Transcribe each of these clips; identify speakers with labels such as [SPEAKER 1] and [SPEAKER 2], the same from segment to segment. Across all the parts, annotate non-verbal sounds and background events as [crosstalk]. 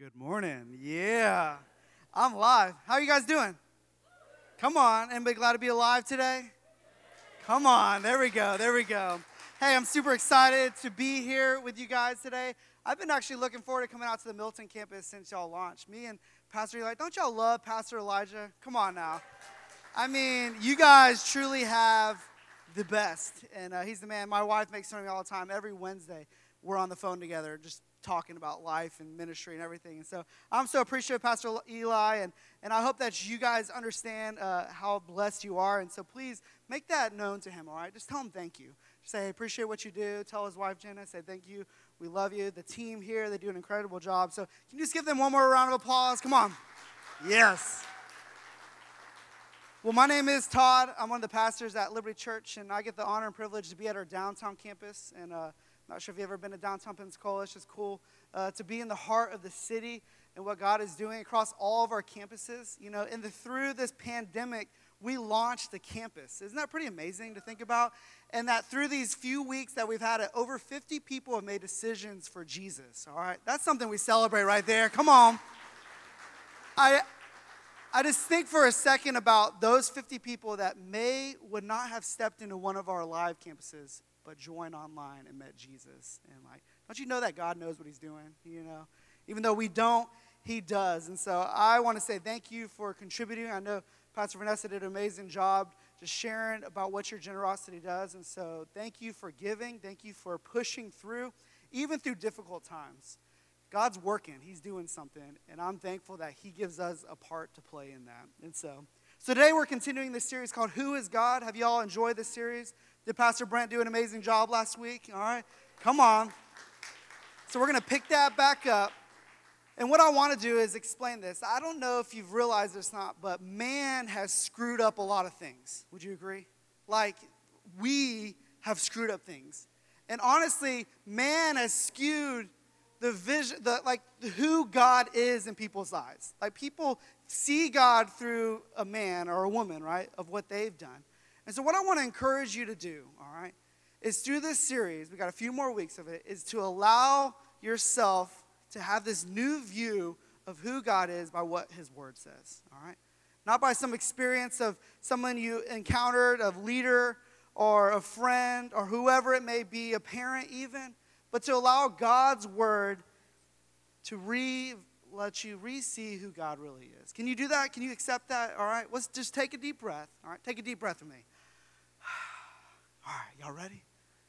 [SPEAKER 1] Good morning. Yeah. I'm live. How are you guys doing? Come on. Anybody glad to be alive today? Come on. There we go. There we go. Hey, I'm super excited to be here with you guys today. I've been actually looking forward to coming out to the Milton campus since y'all launched. Me and Pastor Eli, don't y'all love Pastor Elijah? Come on now. I mean, you guys truly have the best. And uh, he's the man. My wife makes fun of me all the time. Every Wednesday, we're on the phone together, just talking about life and ministry and everything. And so I'm so appreciative, Pastor Eli, and, and I hope that you guys understand uh, how blessed you are. And so please make that known to him, all right? Just tell him thank you. Say, appreciate what you do. Tell his wife, Jenna, say thank you. We love you. The team here, they do an incredible job. So can you just give them one more round of applause? Come on. Yes. Well, my name is Todd. I'm one of the pastors at Liberty Church, and I get the honor and privilege to be at our downtown campus. And uh, not sure if you've ever been to downtown Pensacola. It's just cool uh, to be in the heart of the city and what God is doing across all of our campuses. You know, and the, through this pandemic, we launched the campus. Isn't that pretty amazing to think about? And that through these few weeks that we've had it, over 50 people have made decisions for Jesus. All right, that's something we celebrate right there. Come on. I, I just think for a second about those 50 people that may would not have stepped into one of our live campuses but joined online and met Jesus. And like, don't you know that God knows what he's doing? You know, even though we don't, he does. And so I want to say thank you for contributing. I know Pastor Vanessa did an amazing job just sharing about what your generosity does. And so thank you for giving. Thank you for pushing through, even through difficult times. God's working, He's doing something, and I'm thankful that He gives us a part to play in that. And so, so today we're continuing this series called Who is God? Have you all enjoyed this series? Did Pastor Brent do an amazing job last week? All right, come on. So we're going to pick that back up. And what I want to do is explain this. I don't know if you've realized this or not, but man has screwed up a lot of things. Would you agree? Like, we have screwed up things. And honestly, man has skewed the vision, the, like who God is in people's eyes. Like people see God through a man or a woman, right, of what they've done. And so, what I want to encourage you to do, all right, is through this series, we got a few more weeks of it, is to allow yourself to have this new view of who God is by what His Word says, all right? Not by some experience of someone you encountered, a leader or a friend or whoever it may be, a parent even, but to allow God's Word to re let you re-see who God really is. Can you do that? Can you accept that? All right. Let's just take a deep breath. All right. Take a deep breath with me. All right, y'all ready?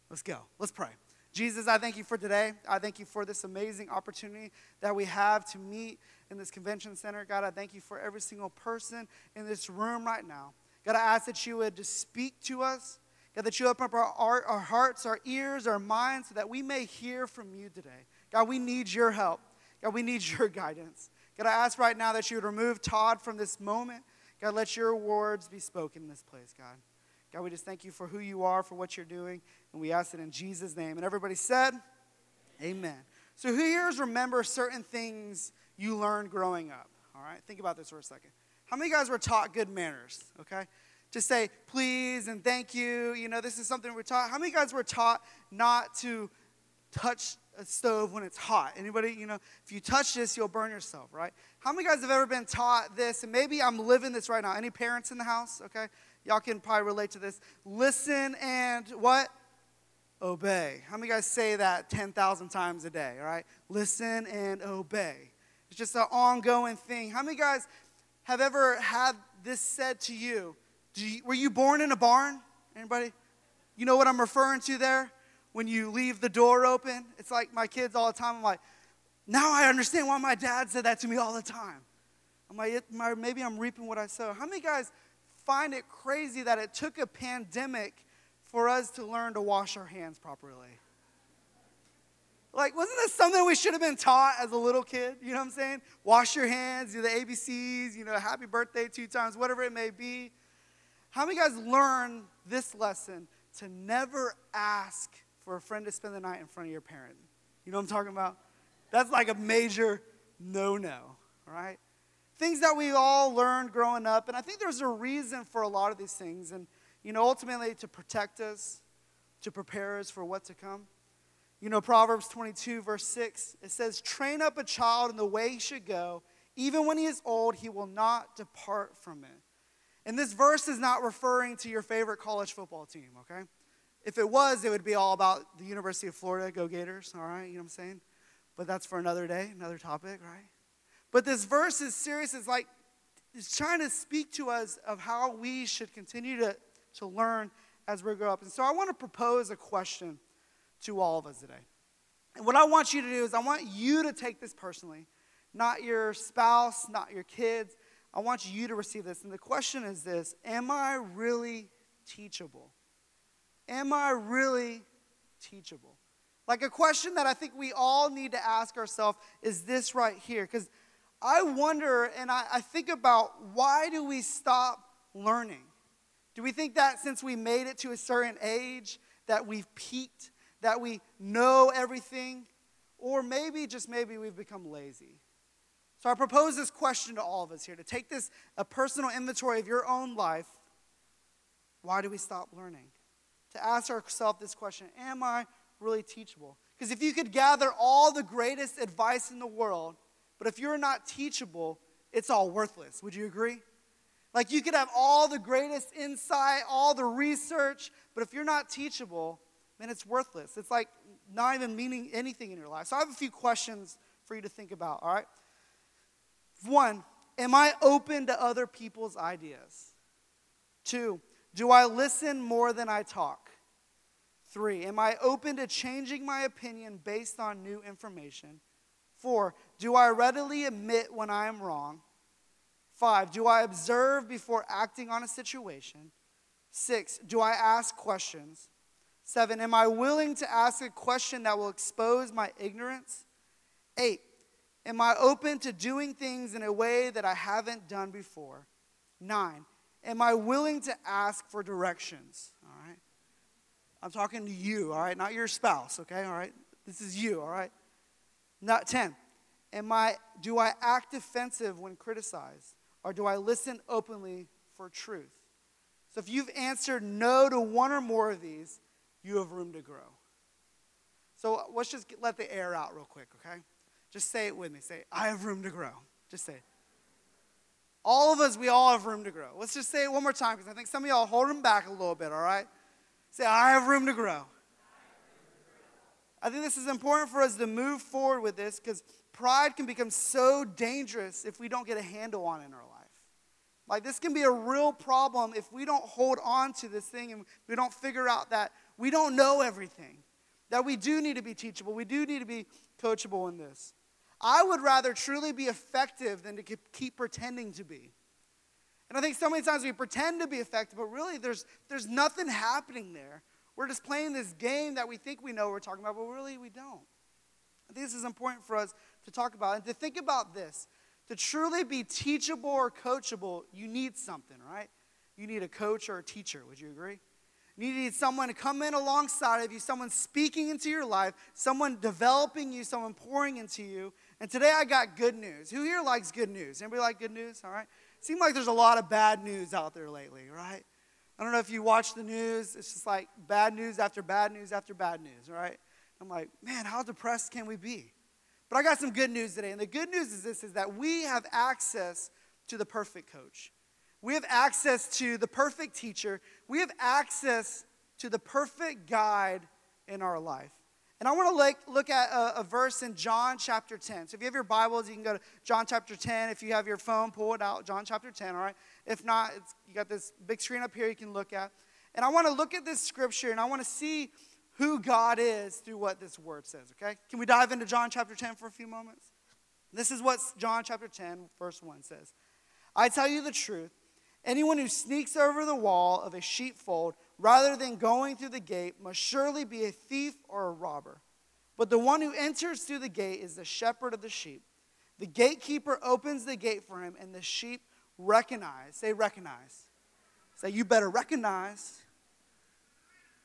[SPEAKER 1] Let's go. Let's pray. Jesus, I thank you for today. I thank you for this amazing opportunity that we have to meet in this convention center. God, I thank you for every single person in this room right now. God, I ask that you would just speak to us. God, that you open up our, our, our hearts, our ears, our minds, so that we may hear from you today. God, we need your help. God, we need [laughs] your guidance. God, I ask right now that you would remove Todd from this moment. God, let your words be spoken in this place, God. God, we just thank you for who you are, for what you're doing, and we ask it in Jesus' name. And everybody said, Amen. So, who here remember certain things you learned growing up? All right, think about this for a second. How many guys were taught good manners? Okay, to say please and thank you. You know, this is something we're taught. How many guys were taught not to touch a stove when it's hot? Anybody, you know, if you touch this, you'll burn yourself, right? How many guys have ever been taught this? And maybe I'm living this right now. Any parents in the house? Okay. Y'all can probably relate to this. Listen and what? Obey. How many guys say that 10,000 times a day, all right? Listen and obey. It's just an ongoing thing. How many guys have ever had this said to you? you? Were you born in a barn? Anybody? You know what I'm referring to there? When you leave the door open? It's like my kids all the time. I'm like, now I understand why my dad said that to me all the time. I'm like, maybe I'm reaping what I sow. How many guys find it crazy that it took a pandemic for us to learn to wash our hands properly. Like, wasn't this something we should have been taught as a little kid? You know what I'm saying? Wash your hands, do the ABCs, you know, happy birthday two times, whatever it may be. How many guys learn this lesson to never ask for a friend to spend the night in front of your parent? You know what I'm talking about? That's like a major no no, right? Things that we all learned growing up. And I think there's a reason for a lot of these things. And, you know, ultimately to protect us, to prepare us for what to come. You know, Proverbs 22, verse 6, it says, Train up a child in the way he should go. Even when he is old, he will not depart from it. And this verse is not referring to your favorite college football team, okay? If it was, it would be all about the University of Florida, go Gators, all right? You know what I'm saying? But that's for another day, another topic, right? But this verse is serious. It's like, it's trying to speak to us of how we should continue to, to learn as we grow up. And so I want to propose a question to all of us today. And what I want you to do is I want you to take this personally, not your spouse, not your kids. I want you to receive this. And the question is this Am I really teachable? Am I really teachable? Like a question that I think we all need to ask ourselves is this right here. Because I wonder and I, I think about why do we stop learning? Do we think that since we made it to a certain age that we've peaked? that we know everything, or maybe, just maybe, we've become lazy. So I propose this question to all of us here to take this a personal inventory of your own life. Why do we stop learning? To ask ourselves this question Am I really teachable? Because if you could gather all the greatest advice in the world, but if you're not teachable, it's all worthless. Would you agree? Like you could have all the greatest insight, all the research, but if you're not teachable, man, it's worthless. It's like not even meaning anything in your life. So I have a few questions for you to think about, all right? One, am I open to other people's ideas? Two, do I listen more than I talk? Three, am I open to changing my opinion based on new information? Four, do I readily admit when I am wrong? Five, do I observe before acting on a situation? Six, do I ask questions? Seven, am I willing to ask a question that will expose my ignorance? Eight, am I open to doing things in a way that I haven't done before? Nine, am I willing to ask for directions? All right. I'm talking to you, all right, not your spouse, okay, all right? This is you, all right? Not 10. Am I do I act defensive when criticized or do I listen openly for truth? So if you've answered no to one or more of these, you have room to grow. So let's just get, let the air out real quick, okay? Just say it with me. Say, I have room to grow. Just say it. All of us, we all have room to grow. Let's just say it one more time because I think some of y'all hold them back a little bit, all right? Say, I have room to grow. I think this is important for us to move forward with this because pride can become so dangerous if we don't get a handle on it in our life. Like, this can be a real problem if we don't hold on to this thing and we don't figure out that we don't know everything, that we do need to be teachable, we do need to be coachable in this. I would rather truly be effective than to keep pretending to be. And I think so many times we pretend to be effective, but really there's, there's nothing happening there. We're just playing this game that we think we know we're talking about, but really we don't. I think this is important for us to talk about and to think about this. To truly be teachable or coachable, you need something, right? You need a coach or a teacher. Would you agree? You need someone to come in alongside of you, someone speaking into your life, someone developing you, someone pouring into you. And today I got good news. Who here likes good news? Anybody like good news? All right. Seems like there's a lot of bad news out there lately, right? I don't know if you watch the news. It's just like bad news after bad news after bad news, right? I'm like, man, how depressed can we be? But I got some good news today. And the good news is this is that we have access to the perfect coach. We have access to the perfect teacher. We have access to the perfect guide in our life. And I want to look, look at a, a, verse in John chapter 10. So if you have your Bibles, you can go to John chapter 10. If you have your phone, pull it out, John chapter 10, all right? If not, you got this big screen up here you can look at. And I want to look at this scripture and I want to see who God is through what this word says, okay? Can we dive into John chapter 10 for a few moments? This is what John chapter 10, verse 1 says I tell you the truth. Anyone who sneaks over the wall of a sheepfold rather than going through the gate must surely be a thief or a robber. But the one who enters through the gate is the shepherd of the sheep. The gatekeeper opens the gate for him, and the sheep recognize. Say, recognize. Say, you better recognize.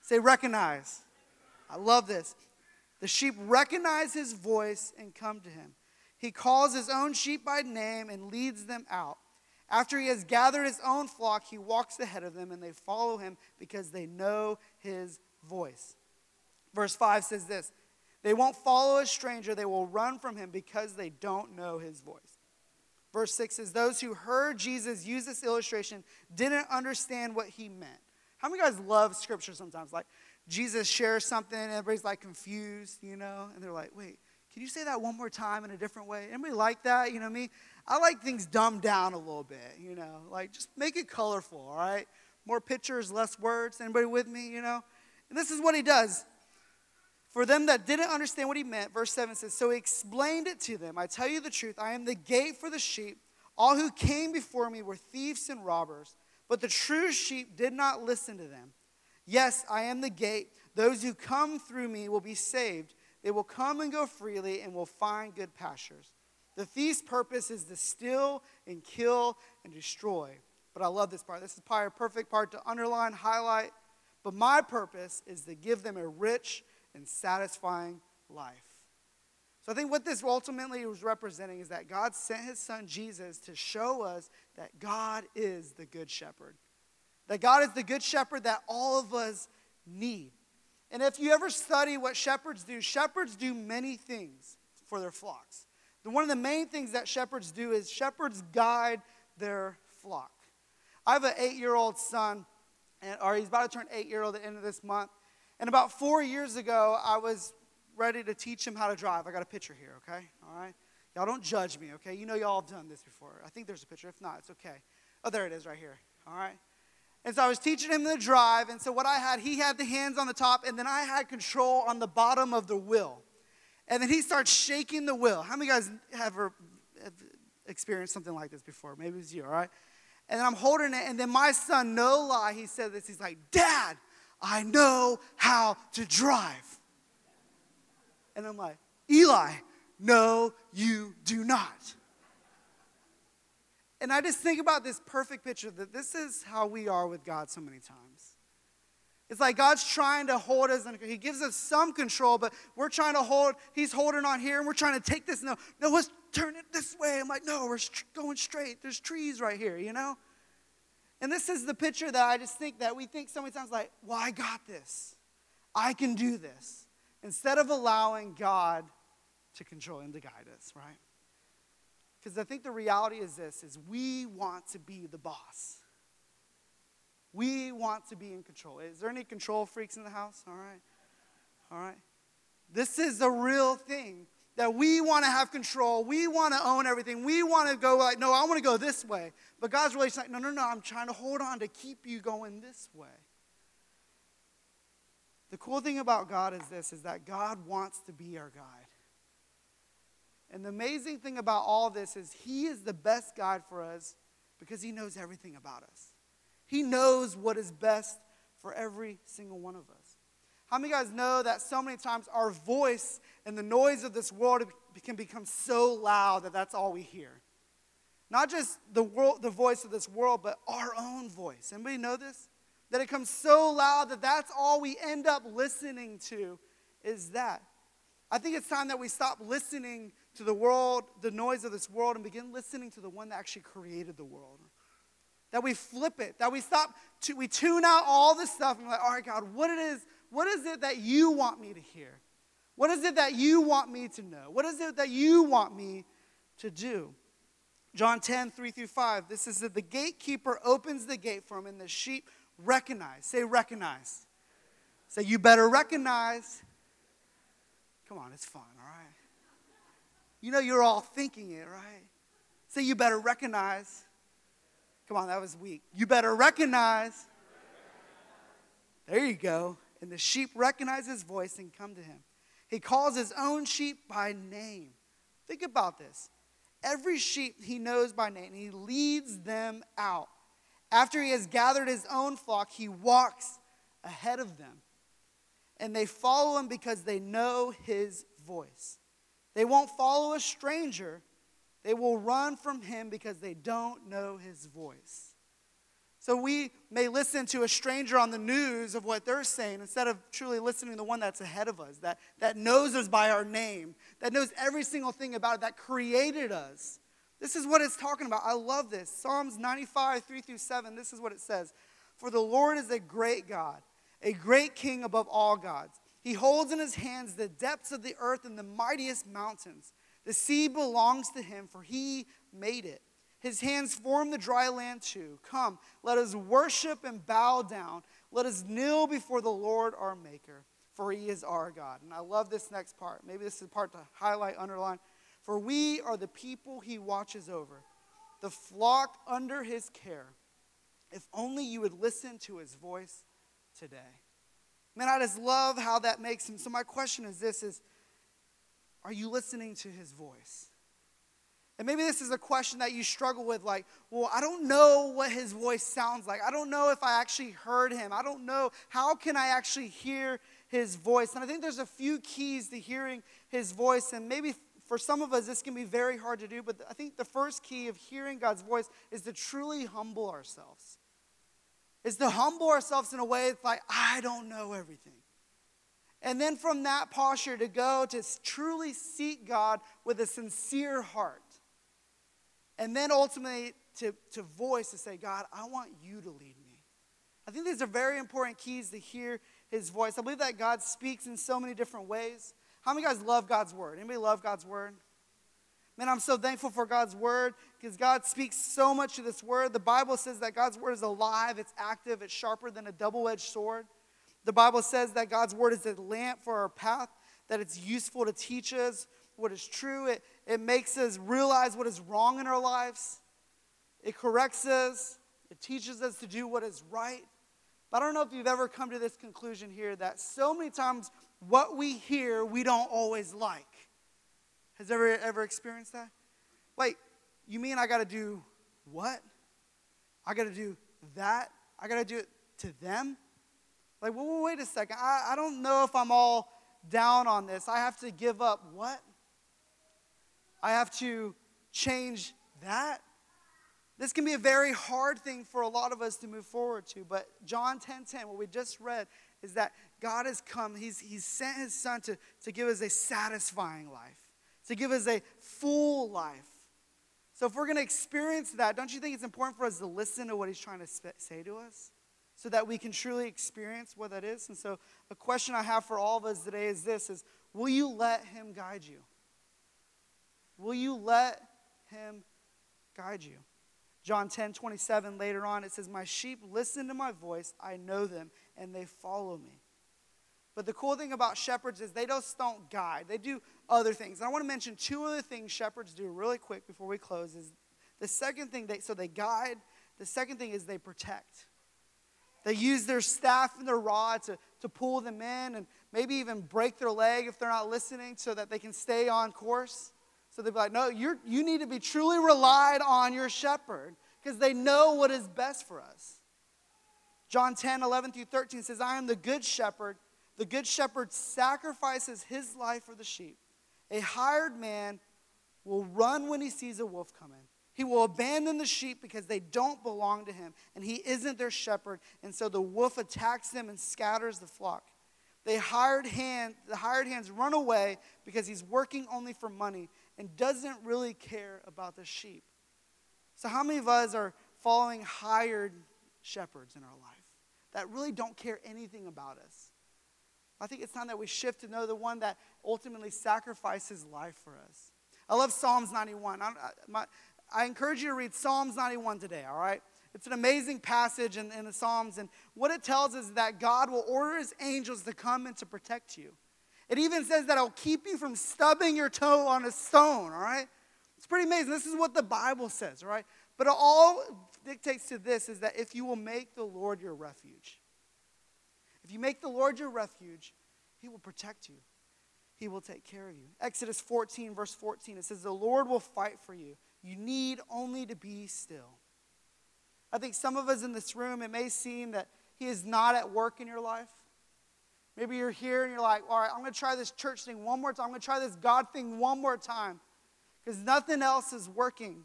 [SPEAKER 1] Say, recognize. I love this. The sheep recognize his voice and come to him. He calls his own sheep by name and leads them out. After he has gathered his own flock, he walks ahead of them, and they follow him because they know his voice. Verse 5 says this They won't follow a stranger, they will run from him because they don't know his voice. Verse 6 says, Those who heard Jesus use this illustration didn't understand what he meant. How many guys love scripture sometimes? Like Jesus shares something and everybody's like confused, you know? And they're like, wait, can you say that one more time in a different way? Anybody like that? You know me? I like things dumbed down a little bit, you know? Like just make it colorful, all right? More pictures, less words. Anybody with me, you know? And this is what he does. For them that didn't understand what he meant, verse 7 says, So he explained it to them. I tell you the truth, I am the gate for the sheep. All who came before me were thieves and robbers, but the true sheep did not listen to them. Yes, I am the gate. Those who come through me will be saved. They will come and go freely and will find good pastures. The thief's purpose is to steal and kill and destroy. But I love this part. This is probably a perfect part to underline, highlight. But my purpose is to give them a rich and satisfying life. So I think what this ultimately was representing is that God sent his son Jesus to show us that God is the good shepherd. That God is the good shepherd that all of us need. And if you ever study what shepherds do, shepherds do many things for their flocks. one of the main things that shepherds do is shepherds guide their flock. I have an eight year old son, or he's about to turn eight year old at the end of this month. And about four years ago, I was ready to teach him how to drive. I got a picture here, okay? All right? Y'all don't judge me, okay? You know y'all have done this before. I think there's a picture. If not, it's okay. Oh, there it is right here. All right? And so I was teaching him to drive. And so what I had, he had the hands on the top, and then I had control on the bottom of the wheel. And then he starts shaking the wheel. How many guys have ever have experienced something like this before? Maybe it was you, all right? And then I'm holding it, and then my son, no lie, he said this. He's like, Dad, I know how to drive. And I'm like, Eli, no, you do not. And I just think about this perfect picture that this is how we are with God so many times. It's like God's trying to hold us, and He gives us some control, but we're trying to hold, He's holding on here, and we're trying to take this. No, no, let's turn it this way. I'm like, no, we're going straight. There's trees right here, you know? And this is the picture that I just think that we think so many times like, well, I got this. I can do this. Instead of allowing God to control and to guide us, right? Because I think the reality is this is we want to be the boss. We want to be in control. Is there any control freaks in the house? All right. All right. This is the real thing that we want to have control. We want to own everything. We want to go like, no, I want to go this way. But God's really saying, no, no, no, I'm trying to hold on to keep you going this way. The cool thing about God is this is that God wants to be our guide. And the amazing thing about all this is He is the best guide for us because He knows everything about us. He knows what is best for every single one of us. How many guys know that so many times our voice and the noise of this world can become so loud that that's all we hear? Not just the, world, the voice of this world, but our own voice. Anybody know this? That it comes so loud that that's all we end up listening to is that. I think it's time that we stop listening to the world, the noise of this world, and begin listening to the one that actually created the world. That we flip it, that we stop, to, we tune out all this stuff and we're like, all right, God, what it is, what is it that you want me to hear? What is it that you want me to know? What is it that you want me to do? John 10, 3 through 5. This is that the gatekeeper opens the gate for him, and the sheep recognize. Say, recognize. Say, you better recognize. Come on, it's fun, all right? You know you're all thinking it, right? Say, you better recognize. Come on, that was weak. You better recognize. There you go. And the sheep recognize his voice and come to him. He calls his own sheep by name. Think about this. Every sheep he knows by name, he leads them out. After he has gathered his own flock, he walks ahead of them. And they follow him because they know his voice. They won't follow a stranger. They will run from him because they don't know his voice. So we may listen to a stranger on the news of what they're saying instead of truly listening to the one that's ahead of us, that, that knows us by our name, that knows every single thing about it, that created us. This is what it's talking about. I love this. Psalms 95, 3 through 7, this is what it says For the Lord is a great God, a great king above all gods. He holds in his hands the depths of the earth and the mightiest mountains. The sea belongs to him, for he made it. His hands form the dry land too. Come, let us worship and bow down. Let us kneel before the Lord our Maker, for he is our God. And I love this next part. Maybe this is the part to highlight, underline. For we are the people he watches over, the flock under his care. If only you would listen to his voice today. Man, I just love how that makes him. So my question is this is are you listening to his voice? And maybe this is a question that you struggle with like, well, I don't know what his voice sounds like. I don't know if I actually heard him. I don't know how can I actually hear his voice. And I think there's a few keys to hearing his voice and maybe for some of us this can be very hard to do, but I think the first key of hearing God's voice is to truly humble ourselves is to humble ourselves in a way that's like, I don't know everything. And then from that posture to go to truly seek God with a sincere heart. And then ultimately to, to voice to say, God, I want you to lead me. I think these are very important keys to hear his voice. I believe that God speaks in so many different ways. How many guys love God's word? Anybody love God's word? Man, I'm so thankful for God's word because God speaks so much of this word. The Bible says that God's word is alive, it's active, it's sharper than a double edged sword. The Bible says that God's word is a lamp for our path, that it's useful to teach us what is true. It, it makes us realize what is wrong in our lives, it corrects us, it teaches us to do what is right. But I don't know if you've ever come to this conclusion here that so many times what we hear we don't always like. Has ever ever experienced that? Wait, you mean I got to do what? I got to do that? I got to do it to them? Like, well, wait a second. I, I don't know if I'm all down on this. I have to give up what? I have to change that? This can be a very hard thing for a lot of us to move forward to. But John 10 10, what we just read, is that God has come, He's, he's sent His Son to, to give us a satisfying life to give us a full life. So, if we're going to experience that, don't you think it's important for us to listen to what he's trying to say to us so that we can truly experience what that is? And so, a question I have for all of us today is this is will you let him guide you? Will you let him guide you? John 10 27, later on, it says, My sheep listen to my voice, I know them, and they follow me. But the cool thing about shepherds is they just don't guide. They do other things. And I want to mention two other things shepherds do really quick before we close. Is the second thing they so they guide. The second thing is they protect. They use their staff and their rod to, to pull them in and maybe even break their leg if they're not listening so that they can stay on course. So they'd be like, no, you you need to be truly relied on your shepherd because they know what is best for us. John 10, 11 through 13 says, I am the good shepherd. The good shepherd sacrifices his life for the sheep. A hired man will run when he sees a wolf coming. He will abandon the sheep because they don't belong to him, and he isn't their shepherd, and so the wolf attacks them and scatters the flock. They hired hand, the hired hands run away because he's working only for money and doesn't really care about the sheep. So, how many of us are following hired shepherds in our life that really don't care anything about us? I think it's time that we shift to know the one that ultimately sacrificed his life for us. I love Psalms 91. I, my, I encourage you to read Psalms 91 today, all right? It's an amazing passage in, in the Psalms, and what it tells is that God will order his angels to come and to protect you. It even says that it'll keep you from stubbing your toe on a stone, all right? It's pretty amazing. This is what the Bible says, all right? But it all dictates to this is that if you will make the Lord your refuge, if you make the Lord your refuge, he will protect you. He will take care of you. Exodus 14, verse 14, it says, The Lord will fight for you. You need only to be still. I think some of us in this room, it may seem that He is not at work in your life. Maybe you're here and you're like, all right, I'm going to try this church thing one more time. I'm going to try this God thing one more time because nothing else is working.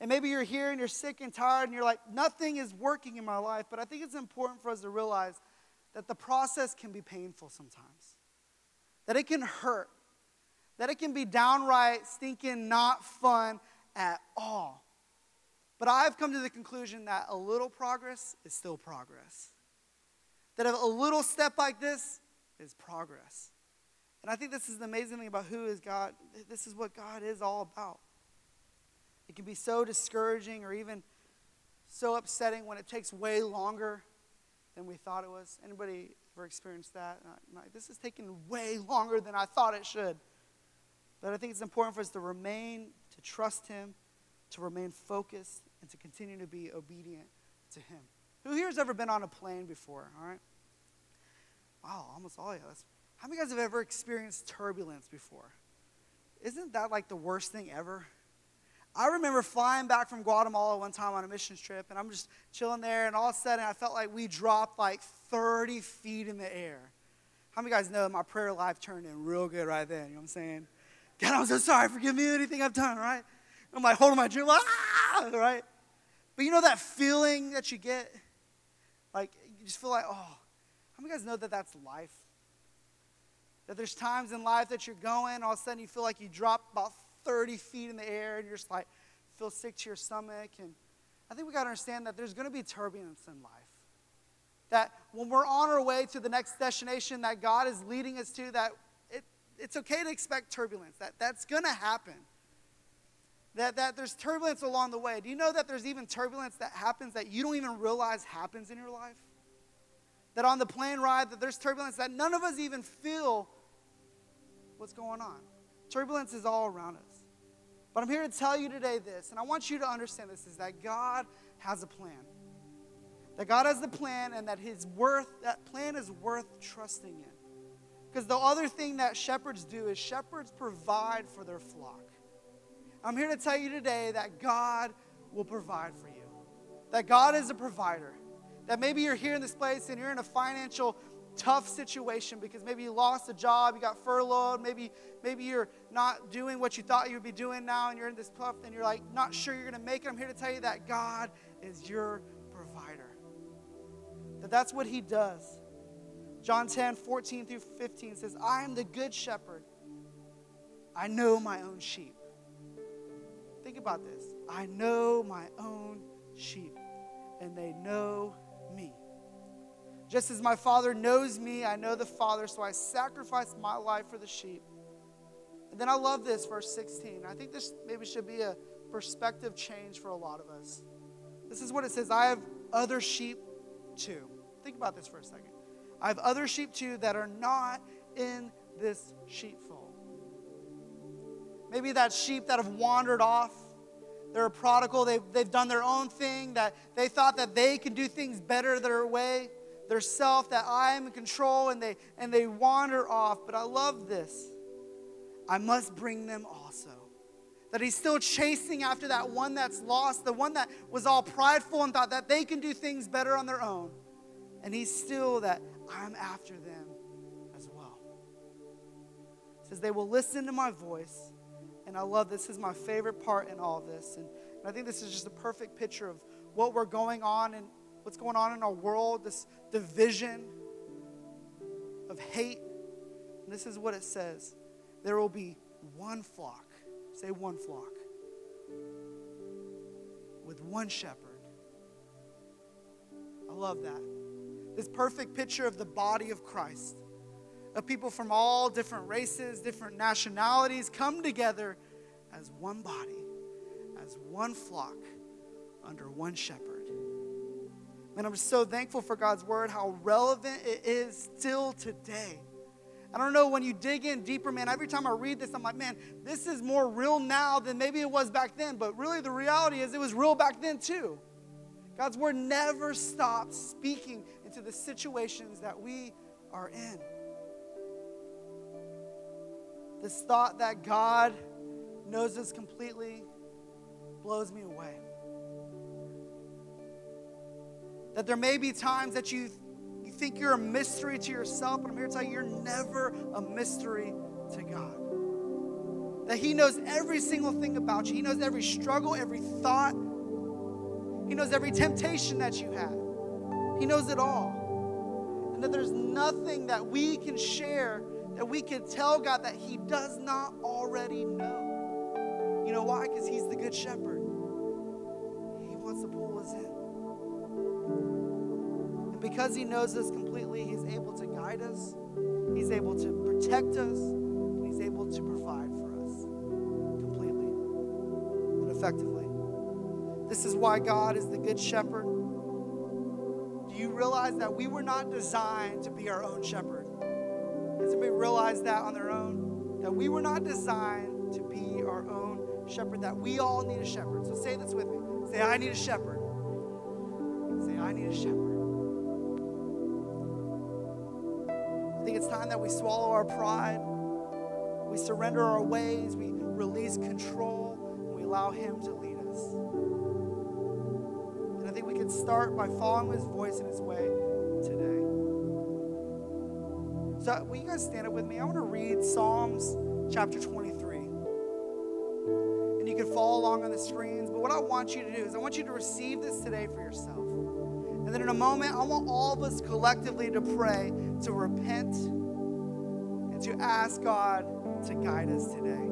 [SPEAKER 1] And maybe you're here and you're sick and tired and you're like, nothing is working in my life. But I think it's important for us to realize that the process can be painful sometimes, that it can hurt, that it can be downright stinking not fun at all. But I've come to the conclusion that a little progress is still progress. That a little step like this is progress. And I think this is the amazing thing about who is God. This is what God is all about. It can be so discouraging or even so upsetting when it takes way longer than we thought it was. Anybody ever experienced that? Like, this is taking way longer than I thought it should. But I think it's important for us to remain, to trust Him, to remain focused, and to continue to be obedient to Him. Who here has ever been on a plane before? All right. Wow, almost all of you. How many guys have ever experienced turbulence before? Isn't that like the worst thing ever? I remember flying back from Guatemala one time on a missions trip, and I'm just chilling there, and all of a sudden I felt like we dropped like 30 feet in the air. How many guys know my prayer life turned in real good right then? You know what I'm saying? God, I'm so sorry. Forgive me anything I've done, right? I'm like holding my dream, like, ah, right? But you know that feeling that you get? Like, you just feel like, oh, how many guys know that that's life? That there's times in life that you're going, all of a sudden you feel like you drop about 30 feet in the air and you're just like, feel sick to your stomach. And I think we got to understand that there's going to be turbulence in life. That when we're on our way to the next destination that God is leading us to, that it, it's okay to expect turbulence. That that's going to happen. That, that there's turbulence along the way. Do you know that there's even turbulence that happens that you don't even realize happens in your life? That on the plane ride, that there's turbulence that none of us even feel what's going on. Turbulence is all around us. But I'm here to tell you today this, and I want you to understand this is that God has a plan. That God has the plan and that his worth that plan is worth trusting in. Because the other thing that shepherds do is shepherds provide for their flock. I'm here to tell you today that God will provide for you. That God is a provider. That maybe you're here in this place and you're in a financial tough situation because maybe you lost a job, you got furloughed, maybe maybe you're not doing what you thought you would be doing now and you're in this tough and you're like not sure you're going to make it. I'm here to tell you that God is your provider. That that's what he does. John 10, 14 through 15 says, I am the good shepherd. I know my own sheep. Think about this. I know my own sheep, and they know me. Just as my Father knows me, I know the Father, so I sacrifice my life for the sheep. And then I love this, verse 16. I think this maybe should be a perspective change for a lot of us. This is what it says I have other sheep too. Think about this for a second. I have other sheep too that are not in this sheepfold. Maybe that sheep that have wandered off. They're a prodigal. They've, they've done their own thing, that they thought that they can do things better their way their self, that I am in control, and they, and they wander off. But I love this. I must bring them also. That he's still chasing after that one that's lost, the one that was all prideful and thought that they can do things better on their own. And he's still that I'm after them as well. Says, They will listen to my voice. And I love this. this is my favorite part in all this. And, and I think this is just a perfect picture of what we're going on in, what's going on in our world, this division of hate. And this is what it says there will be one flock. Say one flock. With one shepherd. I love that. This perfect picture of the body of Christ, of people from all different races, different nationalities come together as one body, as one flock under one shepherd. And I'm so thankful for God's word, how relevant it is still today. I don't know when you dig in deeper, man. Every time I read this, I'm like, man, this is more real now than maybe it was back then. But really, the reality is it was real back then too. God's word never stops speaking into the situations that we are in. This thought that God knows us completely blows me away. That there may be times that you, you think you're a mystery to yourself, but I'm here to tell you, you're never a mystery to God. That He knows every single thing about you, He knows every struggle, every thought, He knows every temptation that you have. He knows it all. And that there's nothing that we can share that we can tell God that He does not already know. You know why? Because He's the Good Shepherd. And because He knows us completely, He's able to guide us, He's able to protect us, and He's able to provide for us completely and effectively. This is why God is the Good Shepherd. Do you realize that we were not designed to be our own shepherd? Does anybody realize that on their own? That we were not designed to be our own shepherd, that we all need a shepherd. So say this with me. Say, I need a shepherd. Say, I need a shepherd. Think it's time that we swallow our pride, we surrender our ways, we release control, and we allow Him to lead us. And I think we can start by following His voice and His way today. So, will you guys stand up with me? I want to read Psalms chapter 23. And you can follow along on the screens. But what I want you to do is, I want you to receive this today for yourself. And then in a moment, I want all of us collectively to pray, to repent, and to ask God to guide us today.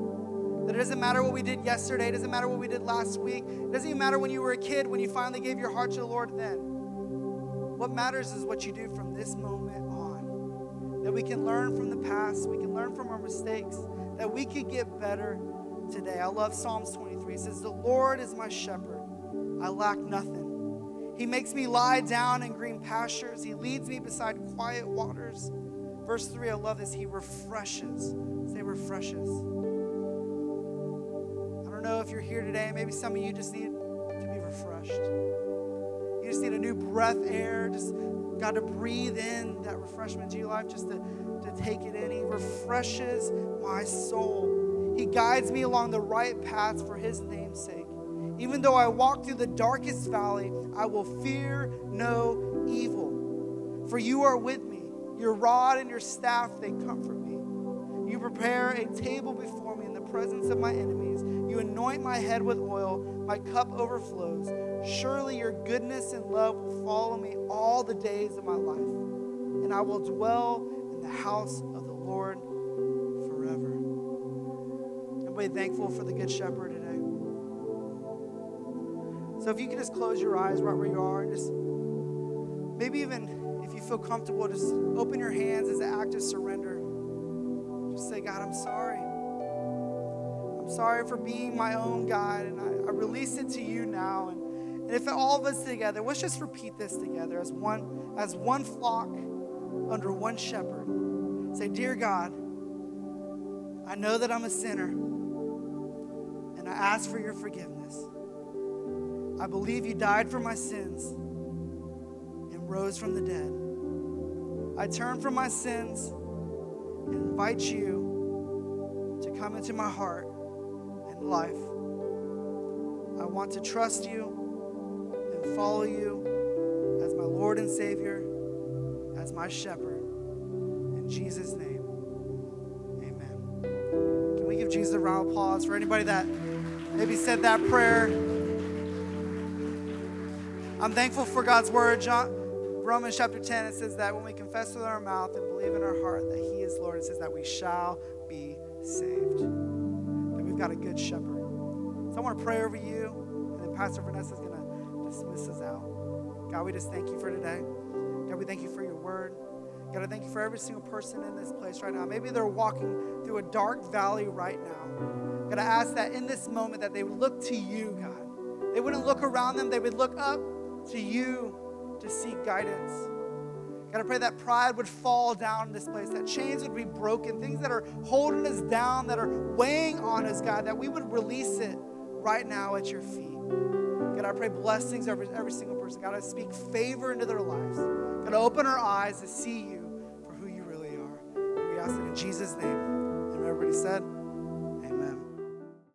[SPEAKER 1] That it doesn't matter what we did yesterday, it doesn't matter what we did last week, it doesn't even matter when you were a kid, when you finally gave your heart to the Lord then. What matters is what you do from this moment on. That we can learn from the past, we can learn from our mistakes, that we could get better today. I love Psalms 23. It says, The Lord is my shepherd, I lack nothing. He makes me lie down in green pastures. He leads me beside quiet waters. Verse 3, I love this. He refreshes. Say, refreshes. I don't know if you're here today. Maybe some of you just need to be refreshed. You just need a new breath air. Just God to breathe in that refreshment to your life, just to, to take it in. He refreshes my soul. He guides me along the right paths for his name's sake. Even though I walk through the darkest valley, I will fear no evil. For you are with me. Your rod and your staff, they comfort me. You prepare a table before me in the presence of my enemies. You anoint my head with oil. My cup overflows. Surely your goodness and love will follow me all the days of my life, and I will dwell in the house of the Lord forever. Everybody thankful for the Good Shepherd today? So if you can just close your eyes right where you are and just maybe even if you feel comfortable, just open your hands as an act of surrender. Just say, God, I'm sorry. I'm sorry for being my own God, and I, I release it to you now. And, and if all of us together, let's just repeat this together as one, as one flock under one shepherd. Say, Dear God, I know that I'm a sinner, and I ask for your forgiveness. I believe you died for my sins and rose from the dead. I turn from my sins and invite you to come into my heart and life. I want to trust you and follow you as my Lord and Savior, as my shepherd. In Jesus' name, amen. Can we give Jesus a round of applause for anybody that maybe said that prayer? I'm thankful for God's word. John, Romans chapter 10, it says that when we confess with our mouth and believe in our heart that He is Lord, it says that we shall be saved. That we've got a good shepherd. So I want to pray over you, and then Pastor Vanessa is going to dismiss us out. God, we just thank you for today. God, we thank you for your word. God, I thank you for every single person in this place right now. Maybe they're walking through a dark valley right now. God, I ask that in this moment that they would look to you, God. They wouldn't look around them, they would look up to you to seek guidance. God, I pray that pride would fall down in this place, that chains would be broken, things that are holding us down, that are weighing on us, God, that we would release it right now at your feet. God, I pray blessings over every single person. God, I speak favor into their lives. God, open our eyes to see you for who you really are. We ask it in Jesus' name. And everybody said,